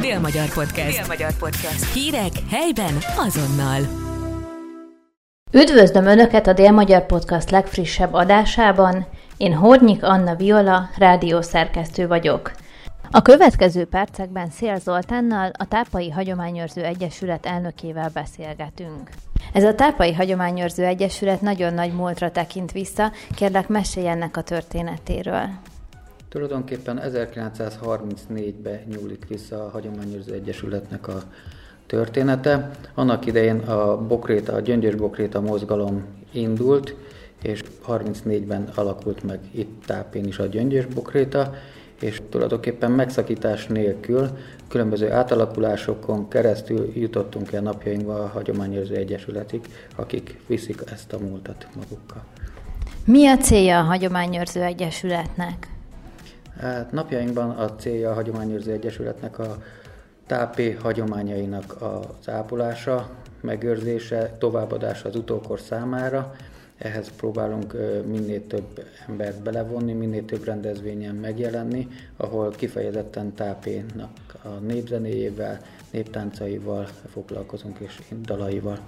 Dél-Magyar Podcast. Dél-Magyar Podcast. Hírek helyben azonnal. Üdvözlöm Önöket a Dél-Magyar Podcast legfrissebb adásában. Én Hornyik Anna Viola, rádiószerkesztő vagyok. A következő percekben Szél Zoltánnal, a Tápai Hagyományőrző Egyesület elnökével beszélgetünk. Ez a Tápai Hagyományőrző Egyesület nagyon nagy múltra tekint vissza, kérlek mesélj ennek a történetéről. Tulajdonképpen 1934-ben nyúlik vissza a Hagyományőrző Egyesületnek a története. Annak idején a bokréta, a gyöngyös bokréta mozgalom indult, és 34-ben alakult meg itt tápén is a gyöngyös bokréta, és tulajdonképpen megszakítás nélkül különböző átalakulásokon keresztül jutottunk el napjainkba a Hagyományőrző Egyesületig, akik viszik ezt a múltat magukkal. Mi a célja a Hagyományőrző Egyesületnek? Hát napjainkban a célja a Hagyományőrző Egyesületnek a tápé hagyományainak az ápolása, megőrzése, továbbadása az utókor számára. Ehhez próbálunk minél több embert belevonni, minél több rendezvényen megjelenni, ahol kifejezetten tápénak a népzenéjével, néptáncaival foglalkozunk és dalaival.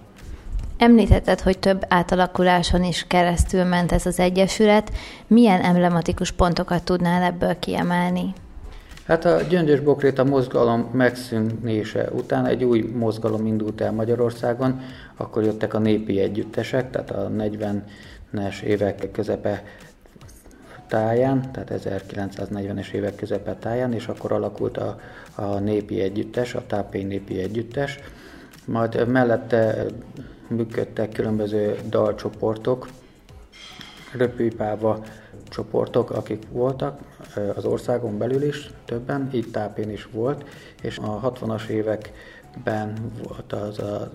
Említetted, hogy több átalakuláson is keresztül ment ez az egyesület. Milyen emblematikus pontokat tudnál ebből kiemelni? Hát a Gyöngyös Bokréta mozgalom megszűnése után egy új mozgalom indult el Magyarországon, akkor jöttek a népi együttesek, tehát a 40-es évek közepe táján, tehát 1940-es évek közepe táján, és akkor alakult a, a népi együttes, a tápé népi együttes. Majd mellette működtek különböző dalcsoportok, röpűpáva csoportok, akik voltak az országon belül is, többen, így tápén is volt, és a 60-as években volt az a,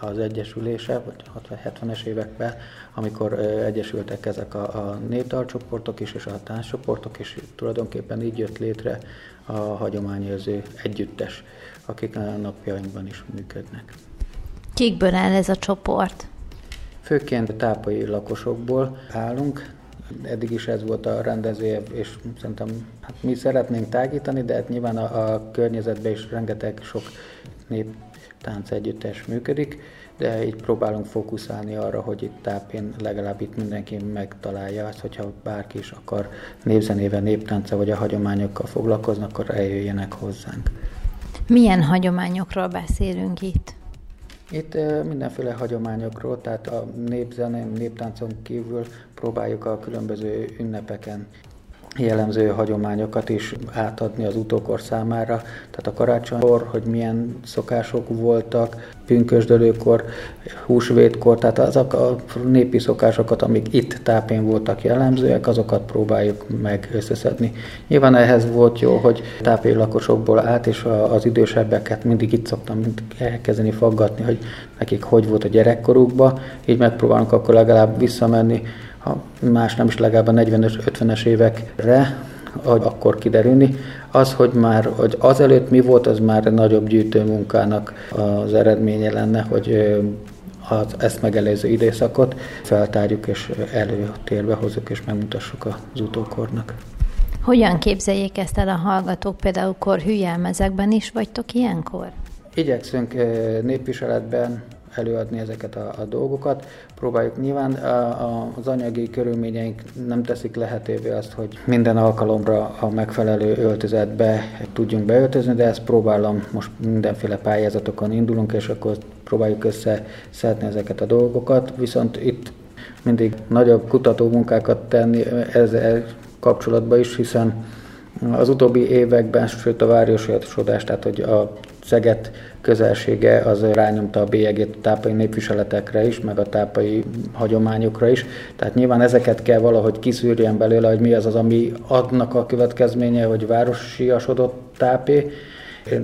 az egyesülése, vagy 60-70-es években, amikor egyesültek ezek a, a népdalcsoportok is, és a tánccsoportok is, tulajdonképpen így jött létre a hagyományőrző együttes, akik a napjainkban is működnek. Kikből áll ez a csoport? Főként tápai lakosokból állunk, eddig is ez volt a rendezője, és szerintem hát mi szeretnénk tágítani, de hát nyilván a, a környezetben is rengeteg sok nép tánc együttes működik, de így próbálunk fókuszálni arra, hogy itt tápén legalább itt mindenki megtalálja azt, hogyha bárki is akar népzenével, néptánca vagy a hagyományokkal foglalkoznak, akkor eljöjjenek hozzánk. Milyen hagyományokról beszélünk itt? Itt mindenféle hagyományokról, tehát a népzenén, néptáncon kívül próbáljuk a különböző ünnepeken jellemző hagyományokat is átadni az utókor számára. Tehát a karácsonykor, hogy milyen szokások voltak, pünkösdölőkor, húsvétkor, tehát azok a népi szokásokat, amik itt tápén voltak jellemzőek, azokat próbáljuk meg összeszedni. Nyilván ehhez volt jó, hogy tápé lakosokból át, és az idősebbeket mindig itt szoktam elkezdeni faggatni, hogy nekik hogy volt a gyerekkorukban, így megpróbálunk akkor legalább visszamenni ha más nem is legalább a 40-50-es évekre, hogy akkor kiderülni. Az, hogy már hogy azelőtt mi volt, az már nagyobb gyűjtő munkának az eredménye lenne, hogy az ezt megelőző időszakot feltárjuk és előtérbe hozzuk és megmutassuk az utókornak. Hogyan képzeljék ezt el a hallgatók? Például korhűjelmezekben is vagytok ilyenkor? Igyekszünk népviseletben előadni ezeket a, a dolgokat. Próbáljuk nyilván a, a, az anyagi körülményeink nem teszik lehetővé azt, hogy minden alkalomra a megfelelő öltözetbe tudjunk beöltözni, de ezt próbálom, most mindenféle pályázatokon indulunk, és akkor próbáljuk összeszedni ezeket a dolgokat, viszont itt mindig nagyobb kutatómunkákat tenni ezzel kapcsolatban is, hiszen az utóbbi években, sőt a városodás, tehát hogy a Szeget közelsége az rányomta a bélyegét a tápai népviseletekre is, meg a tápai hagyományokra is. Tehát nyilván ezeket kell valahogy kiszűrjen belőle, hogy mi az az, ami adnak a következménye, hogy városiasodott tápé,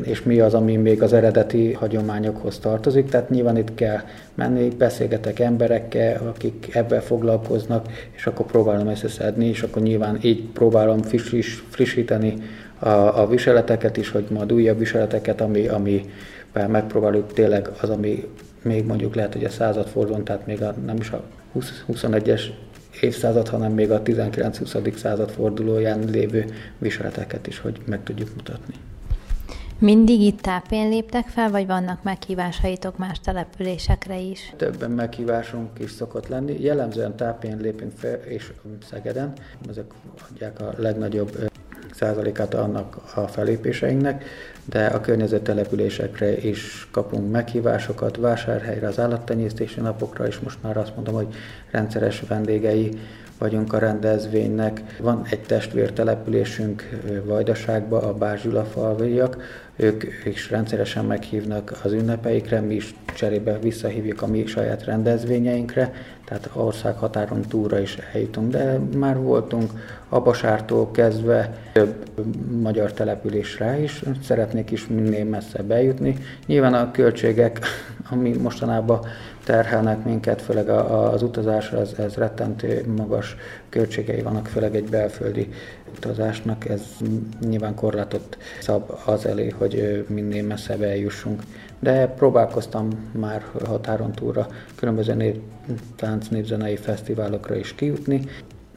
és mi az, ami még az eredeti hagyományokhoz tartozik. Tehát nyilván itt kell menni, beszélgetek emberekkel, akik ebben foglalkoznak, és akkor próbálom összeszedni, és akkor nyilván így próbálom friss, frissíteni a, a viseleteket is, hogy majd újabb viseleteket, ami, ami megpróbáljuk tényleg az, ami még mondjuk lehet, hogy a századfordulón, tehát még a, nem is a 20, 21-es évszázad, hanem még a 19-20. század fordulóján lévő viseleteket is, hogy meg tudjuk mutatni. Mindig itt tápén léptek fel, vagy vannak meghívásaitok más településekre is? Többen meghívásunk is szokott lenni. Jellemzően tápén lépünk fel, és Szegeden. Ezek adják a legnagyobb százalékát annak a felépéseinknek, de a környező településekre is kapunk meghívásokat, vásárhelyre, az állattenyésztési napokra is most már azt mondom, hogy rendszeres vendégei vagyunk a rendezvénynek. Van egy testvértelepülésünk Vajdaságba, a Bázsula falviak, ők is rendszeresen meghívnak az ünnepeikre, mi is cserébe visszahívjuk a mi saját rendezvényeinkre, tehát országhatáron túra is eljutunk, de már voltunk Abasártól kezdve több magyar településre is, szeretnék is minél messze bejutni. Nyilván a költségek, ami mostanában terhelnek minket, főleg az utazásra, ez, ez rettentő magas költségei vannak, főleg egy belföldi utazásnak, ez nyilván korlátot szab az elé, hogy minél messzebb eljussunk. De próbálkoztam már határon túlra különböző név, tánc népzenei fesztiválokra is kijutni.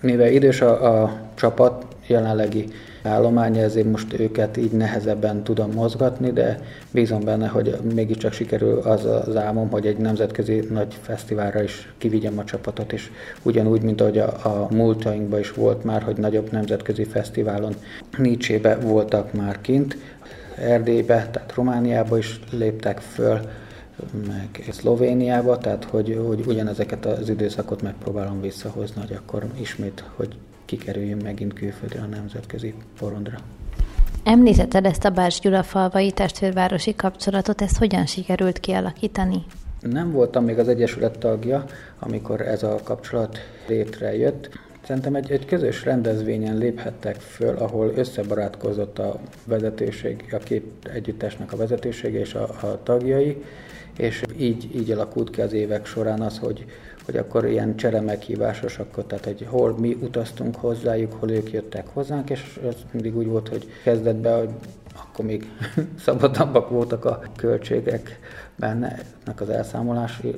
Mivel idős a, a csapat, jelenlegi állománya, ezért most őket így nehezebben tudom mozgatni, de bízom benne, hogy mégiscsak sikerül az az álmom, hogy egy nemzetközi nagy fesztiválra is kivigyem a csapatot, és ugyanúgy, mint ahogy a, a múltainkban is volt már, hogy nagyobb nemzetközi fesztiválon Nietzsébe voltak már kint, Erdélybe, tehát Romániába is léptek föl, meg Szlovéniába, tehát hogy, hogy ugyanezeket az időszakot megpróbálom visszahozni, hogy akkor ismét, hogy kikerüljünk megint külföldre a nemzetközi porondra. Említetted ezt a Bárs Gyula falvai testvérvárosi kapcsolatot, ezt hogyan sikerült kialakítani? Nem voltam még az Egyesület tagja, amikor ez a kapcsolat létrejött. Szerintem egy, egy közös rendezvényen léphettek föl, ahol összebarátkozott a vezetőség, a két együttesnek a vezetősége és a, a tagjai, és így, így alakult ki az évek során az, hogy, hogy akkor ilyen csere meghívásos, tehát hogy hol mi utaztunk hozzájuk, hol ők jöttek hozzánk, és ez mindig úgy volt, hogy kezdetben, hogy akkor még szabadabbak voltak a költségek benne, az elszámolási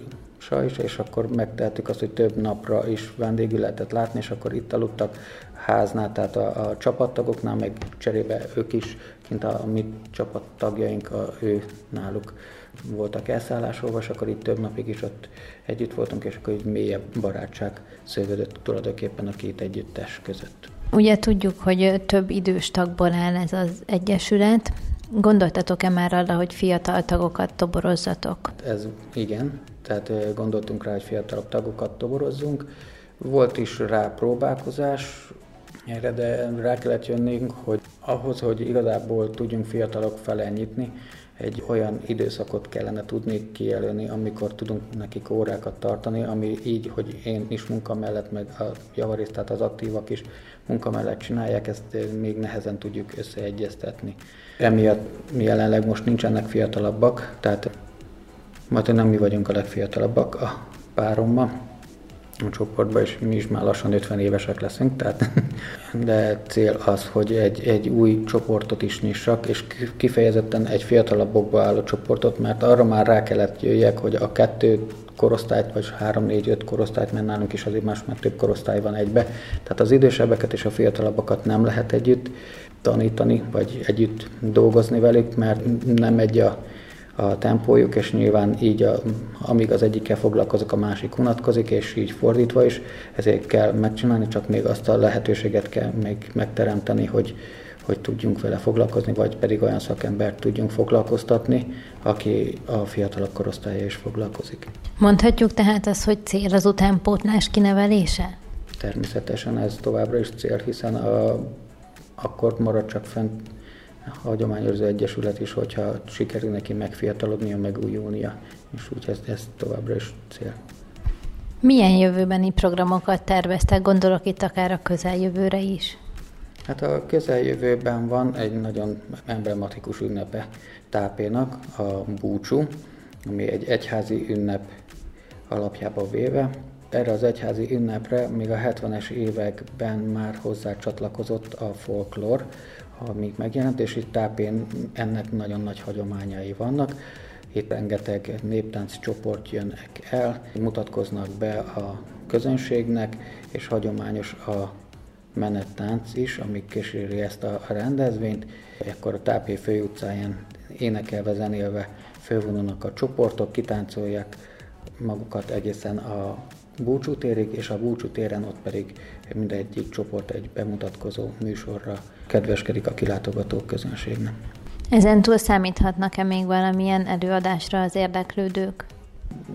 is, és akkor megtehettük azt, hogy több napra is vendégül lehetett látni, és akkor itt aludtak háznál, tehát a, a csapattagoknál, meg cserébe ők is, kint a, a mi csapattagjaink, a, ő náluk voltak elszállásolva, és akkor itt több napig is ott együtt voltunk, és akkor egy mélyebb barátság szövődött tulajdonképpen a két együttes között. Ugye tudjuk, hogy több idős tagból áll ez az egyesület. Gondoltatok-e már arra, hogy fiatal tagokat toborozzatok? Ez igen, tehát gondoltunk rá, hogy fiatalabb tagokat toborozzunk. Volt is rá próbálkozás, erre, de rá kellett jönnünk, hogy ahhoz, hogy igazából tudjunk fiatalok felé nyitni, egy olyan időszakot kellene tudni kijelölni, amikor tudunk nekik órákat tartani, ami így, hogy én is munka mellett, meg a javarészt, tehát az aktívak is munka mellett csinálják, ezt még nehezen tudjuk összeegyeztetni. Emiatt mi jelenleg most nincsenek fiatalabbak, tehát majd nem mi vagyunk a legfiatalabbak a párommal, a csoportban, és mi is már lassan 50 évesek leszünk, tehát, de cél az, hogy egy, egy új csoportot is nyissak, és kifejezetten egy fiatalabbokba álló csoportot, mert arra már rá kellett jöjjek, hogy a kettő korosztályt, vagy három, négy, öt korosztályt, mert nálunk is azért más, mert több korosztály van egybe. Tehát az idősebbeket és a fiatalabbakat nem lehet együtt tanítani, vagy együtt dolgozni velük, mert nem egy a a tempójuk, és nyilván így, a, amíg az egyikkel foglalkozok, a másik unatkozik, és így fordítva is, ezért kell megcsinálni, csak még azt a lehetőséget kell még megteremteni, hogy, hogy tudjunk vele foglalkozni, vagy pedig olyan szakembert tudjunk foglalkoztatni, aki a fiatalabb korosztálya is foglalkozik. Mondhatjuk tehát azt, hogy cél az utánpótlás kinevelése? Természetesen ez továbbra is cél, hiszen a, akkor marad csak fent Hagyományőrző Egyesület is, hogyha sikerül neki megfiatalodnia, megújulnia, és úgy ez, ez továbbra is cél. Milyen jövőbeni programokat terveztek, gondolok itt akár a közeljövőre is? Hát a közeljövőben van egy nagyon emblematikus ünnepe tápénak, a búcsú, ami egy egyházi ünnep alapjába véve. Erre az egyházi ünnepre még a 70-es években már hozzá csatlakozott a folklór, amíg megjelent, és itt tápén ennek nagyon nagy hagyományai vannak. Itt rengeteg néptánc csoport jönnek el, mutatkoznak be a közönségnek, és hagyományos a menettánc is, ami kíséri ezt a rendezvényt. Ekkor a Tápé főutcáján énekelve, zenélve fölvonulnak a csoportok, kitáncolják magukat egészen a búcsútérig, és a búcsútéren ott pedig mindegyik csoport egy bemutatkozó műsorra kedveskedik a kilátogató közönségnek. Ezen túl számíthatnak-e még valamilyen előadásra az érdeklődők?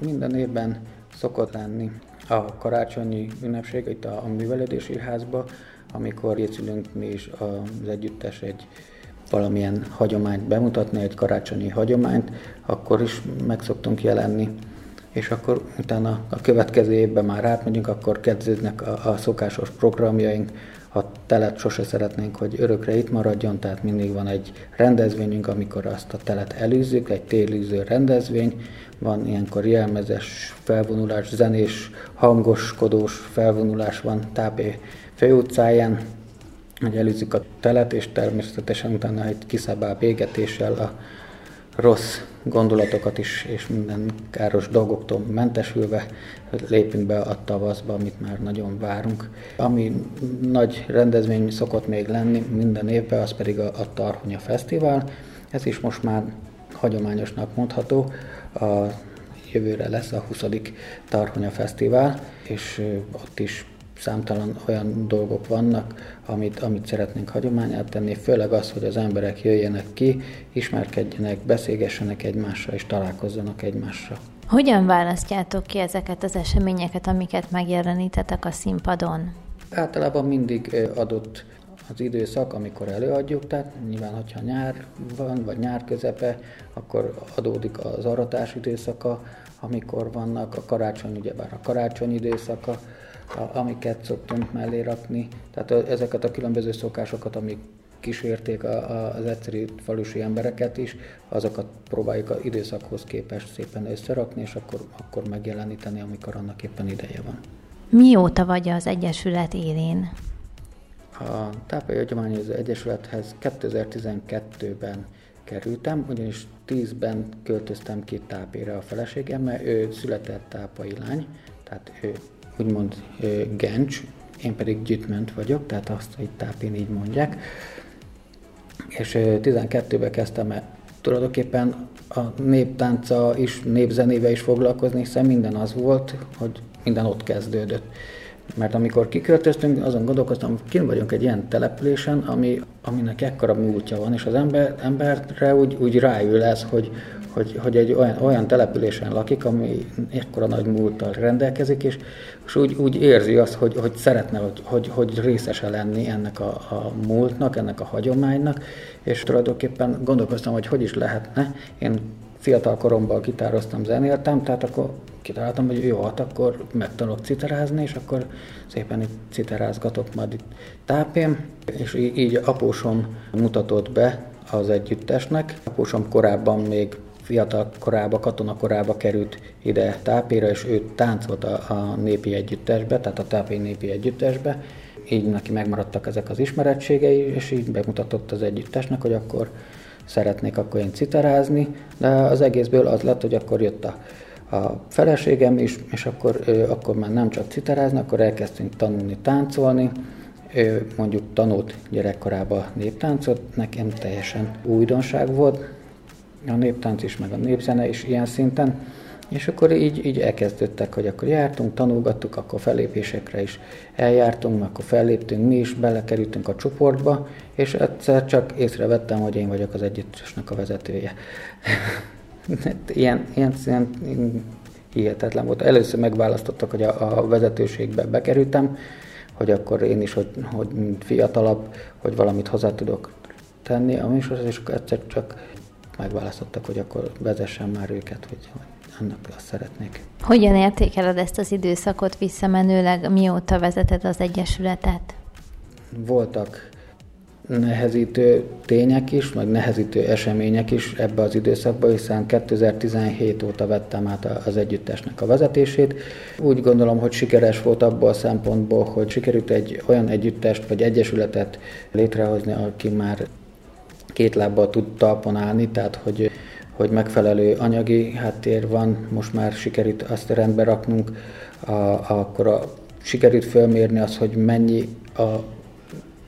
Minden évben szokott lenni a karácsonyi ünnepség itt a, a művelődési házba, amikor készülünk mi is az együttes egy valamilyen hagyományt bemutatni, egy karácsonyi hagyományt, akkor is meg szoktunk jelenni és akkor utána a következő évben már átmegyünk, akkor kezdődnek a, a szokásos programjaink, a telet sose szeretnénk, hogy örökre itt maradjon, tehát mindig van egy rendezvényünk, amikor azt a telet elűzzük, egy télűző rendezvény, van ilyenkor jelmezes felvonulás, zenés, hangoskodós felvonulás van Tápé főutcáján, hogy elűzzük a telet, és természetesen utána egy kiszabál végetéssel a rossz gondolatokat is, és minden káros dolgoktól mentesülve lépünk be a tavaszba, amit már nagyon várunk. Ami nagy rendezvény szokott még lenni minden évben, az pedig a, a Tarhonya Fesztivál. Ez is most már hagyományosnak mondható. A jövőre lesz a 20. Tarhonya Fesztivál, és ott is számtalan olyan dolgok vannak, amit, amit szeretnénk hagyományát tenni, főleg az, hogy az emberek jöjjenek ki, ismerkedjenek, beszélgessenek egymással és találkozzanak egymással. Hogyan választjátok ki ezeket az eseményeket, amiket megjelenítetek a színpadon? Általában mindig adott az időszak, amikor előadjuk, tehát nyilván, hogyha nyár van, vagy nyár közepe, akkor adódik az aratás időszaka, amikor vannak a karácsony, ugyebár a karácsony időszaka, amiket szoktunk mellé rakni. Tehát ezeket a különböző szokásokat, amik kísérték az egyszerű falusi embereket is, azokat próbáljuk az időszakhoz képest szépen összerakni, és akkor, akkor megjeleníteni, amikor annak éppen ideje van. Mióta vagy az Egyesület élén? A Tápai Agyományozó Egyesülethez 2012-ben kerültem, ugyanis 10-ben költöztem ki Tápére a feleségemmel, ő született tápai lány, tehát ő úgymond gencs, én pedig gyütment vagyok, tehát azt hogy tápén így mondják. És 12-ben kezdtem el tulajdonképpen a néptánca is, népzenével is foglalkozni, hiszen minden az volt, hogy minden ott kezdődött. Mert amikor kiköltöztünk, azon gondolkoztam, kint vagyunk egy ilyen településen, ami, aminek ekkora múltja van, és az ember, emberre úgy, úgy ráül ez, hogy, hogy, hogy egy olyan, olyan településen lakik, ami ekkora nagy múlttal rendelkezik, és, és úgy, úgy érzi azt, hogy, hogy szeretne, hogy, hogy, hogy részese lenni ennek a, a múltnak, ennek a hagyománynak, és tulajdonképpen gondolkoztam, hogy hogy is lehetne. Én fiatal koromban gitároztam, zenéltem, tehát akkor kitaláltam, hogy jó, hát akkor megtanulok citerázni, és akkor szépen itt citerázgatok majd itt tápén, és így, apósom mutatott be az együttesnek. Apósom korábban még fiatal korába, katona korába került ide tápéra, és ő táncolt a, a népi együttesbe, tehát a tápé népi együttesbe. Így neki megmaradtak ezek az ismerettségei, és így bemutatott az együttesnek, hogy akkor szeretnék akkor én citerázni, de az egészből az lett, hogy akkor jött a, a feleségem is, és akkor, ő, akkor már nem csak citerázni, akkor elkezdtünk tanulni táncolni, ő mondjuk tanult gyerekkorában néptáncot, nekem teljesen újdonság volt, a néptánc is, meg a népzene is ilyen szinten, és akkor így, így elkezdődtek, hogy akkor jártunk, tanulgattuk, akkor fellépésekre is eljártunk, akkor felléptünk mi is, belekerültünk a csoportba, és egyszer csak észrevettem, hogy én vagyok az együttesnek a vezetője. ilyen, ilyen, ilyen hihetetlen volt. Először megválasztottak, hogy a, a vezetőségbe bekerültem, hogy akkor én is, hogy, hogy fiatalabb, hogy valamit hozzá tudok tenni a műsorhoz, és akkor egyszer csak megválasztottak, hogy akkor vezessen már őket, hogy, hogy annak azt szeretnék. Hogyan értékeled ezt az időszakot visszamenőleg, mióta vezeted az Egyesületet? Voltak nehezítő tények is, meg nehezítő események is ebbe az időszakba, hiszen 2017 óta vettem át az együttesnek a vezetését. Úgy gondolom, hogy sikeres volt abból a szempontból, hogy sikerült egy olyan együttest vagy egyesületet létrehozni, aki már két lábbal tud talpon állni, tehát hogy, hogy megfelelő anyagi háttér van, most már sikerült azt rendbe raknunk, a, akkor a, sikerült fölmérni azt, hogy mennyi a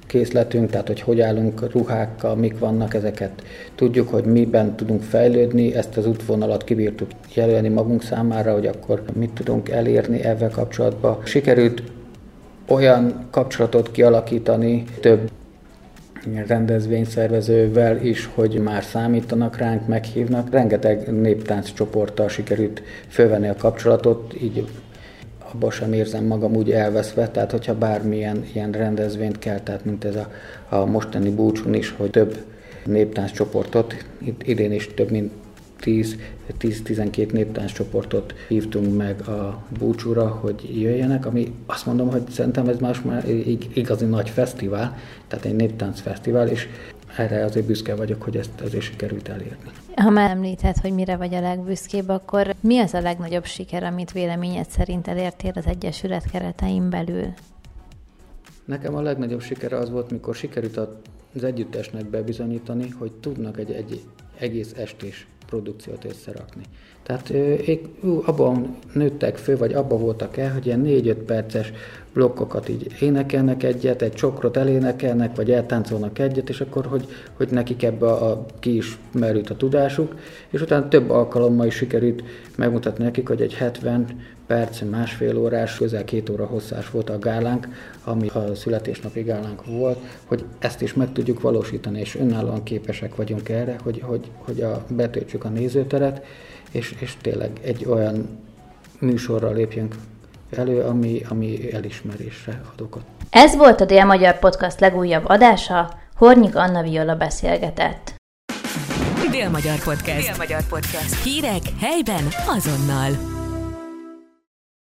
készletünk, tehát hogy hogy állunk ruhákkal, mik vannak, ezeket tudjuk, hogy miben tudunk fejlődni, ezt az útvonalat kibírtuk jelölni magunk számára, hogy akkor mit tudunk elérni ezzel kapcsolatban. Sikerült olyan kapcsolatot kialakítani több rendezvényszervezővel is, hogy már számítanak ránk, meghívnak. Rengeteg néptánc csoporttal sikerült fölvenni a kapcsolatot, így abban sem érzem magam úgy elveszve, tehát hogyha bármilyen ilyen rendezvényt kell, tehát mint ez a, a mostani búcsún is, hogy több néptánc csoportot, idén is több mint 10-12 néptánc csoportot hívtunk meg a búcsúra, hogy jöjjenek, ami azt mondom, hogy szerintem ez más már igazi nagy fesztivál, tehát egy néptánc fesztivál, és erre azért büszke vagyok, hogy ezt azért sikerült elérni. Ha már említed, hogy mire vagy a legbüszkébb, akkor mi az a legnagyobb siker, amit véleményed szerint elértél az Egyesület keretein belül? Nekem a legnagyobb siker az volt, mikor sikerült az együttesnek bebizonyítani, hogy tudnak egy, egy egész estés produkciót összerakni. Tehát ők abban nőttek fő, vagy abban voltak el, hogy ilyen 4-5 perces blokkokat így énekelnek egyet, egy csokrot elénekelnek, vagy eltáncolnak egyet, és akkor, hogy, hogy nekik ebbe a, ki is merült a tudásuk, és utána több alkalommal is sikerült megmutatni nekik, hogy egy 70 perc, másfél órás, közel két óra hosszás volt a gálánk, ami a születésnapi gálánk volt, hogy ezt is meg tudjuk valósítani, és önállóan képesek vagyunk erre, hogy, hogy, hogy a, betöltsük a nézőteret, és, és tényleg egy olyan műsorral lépjünk elő, ami, ami elismerésre ad okot. Ez volt a Dél-Magyar Podcast legújabb adása, Hornyik Anna Viola beszélgetett. Dél-Magyar Podcast. Dél-Magyar Podcast. Hírek helyben azonnal.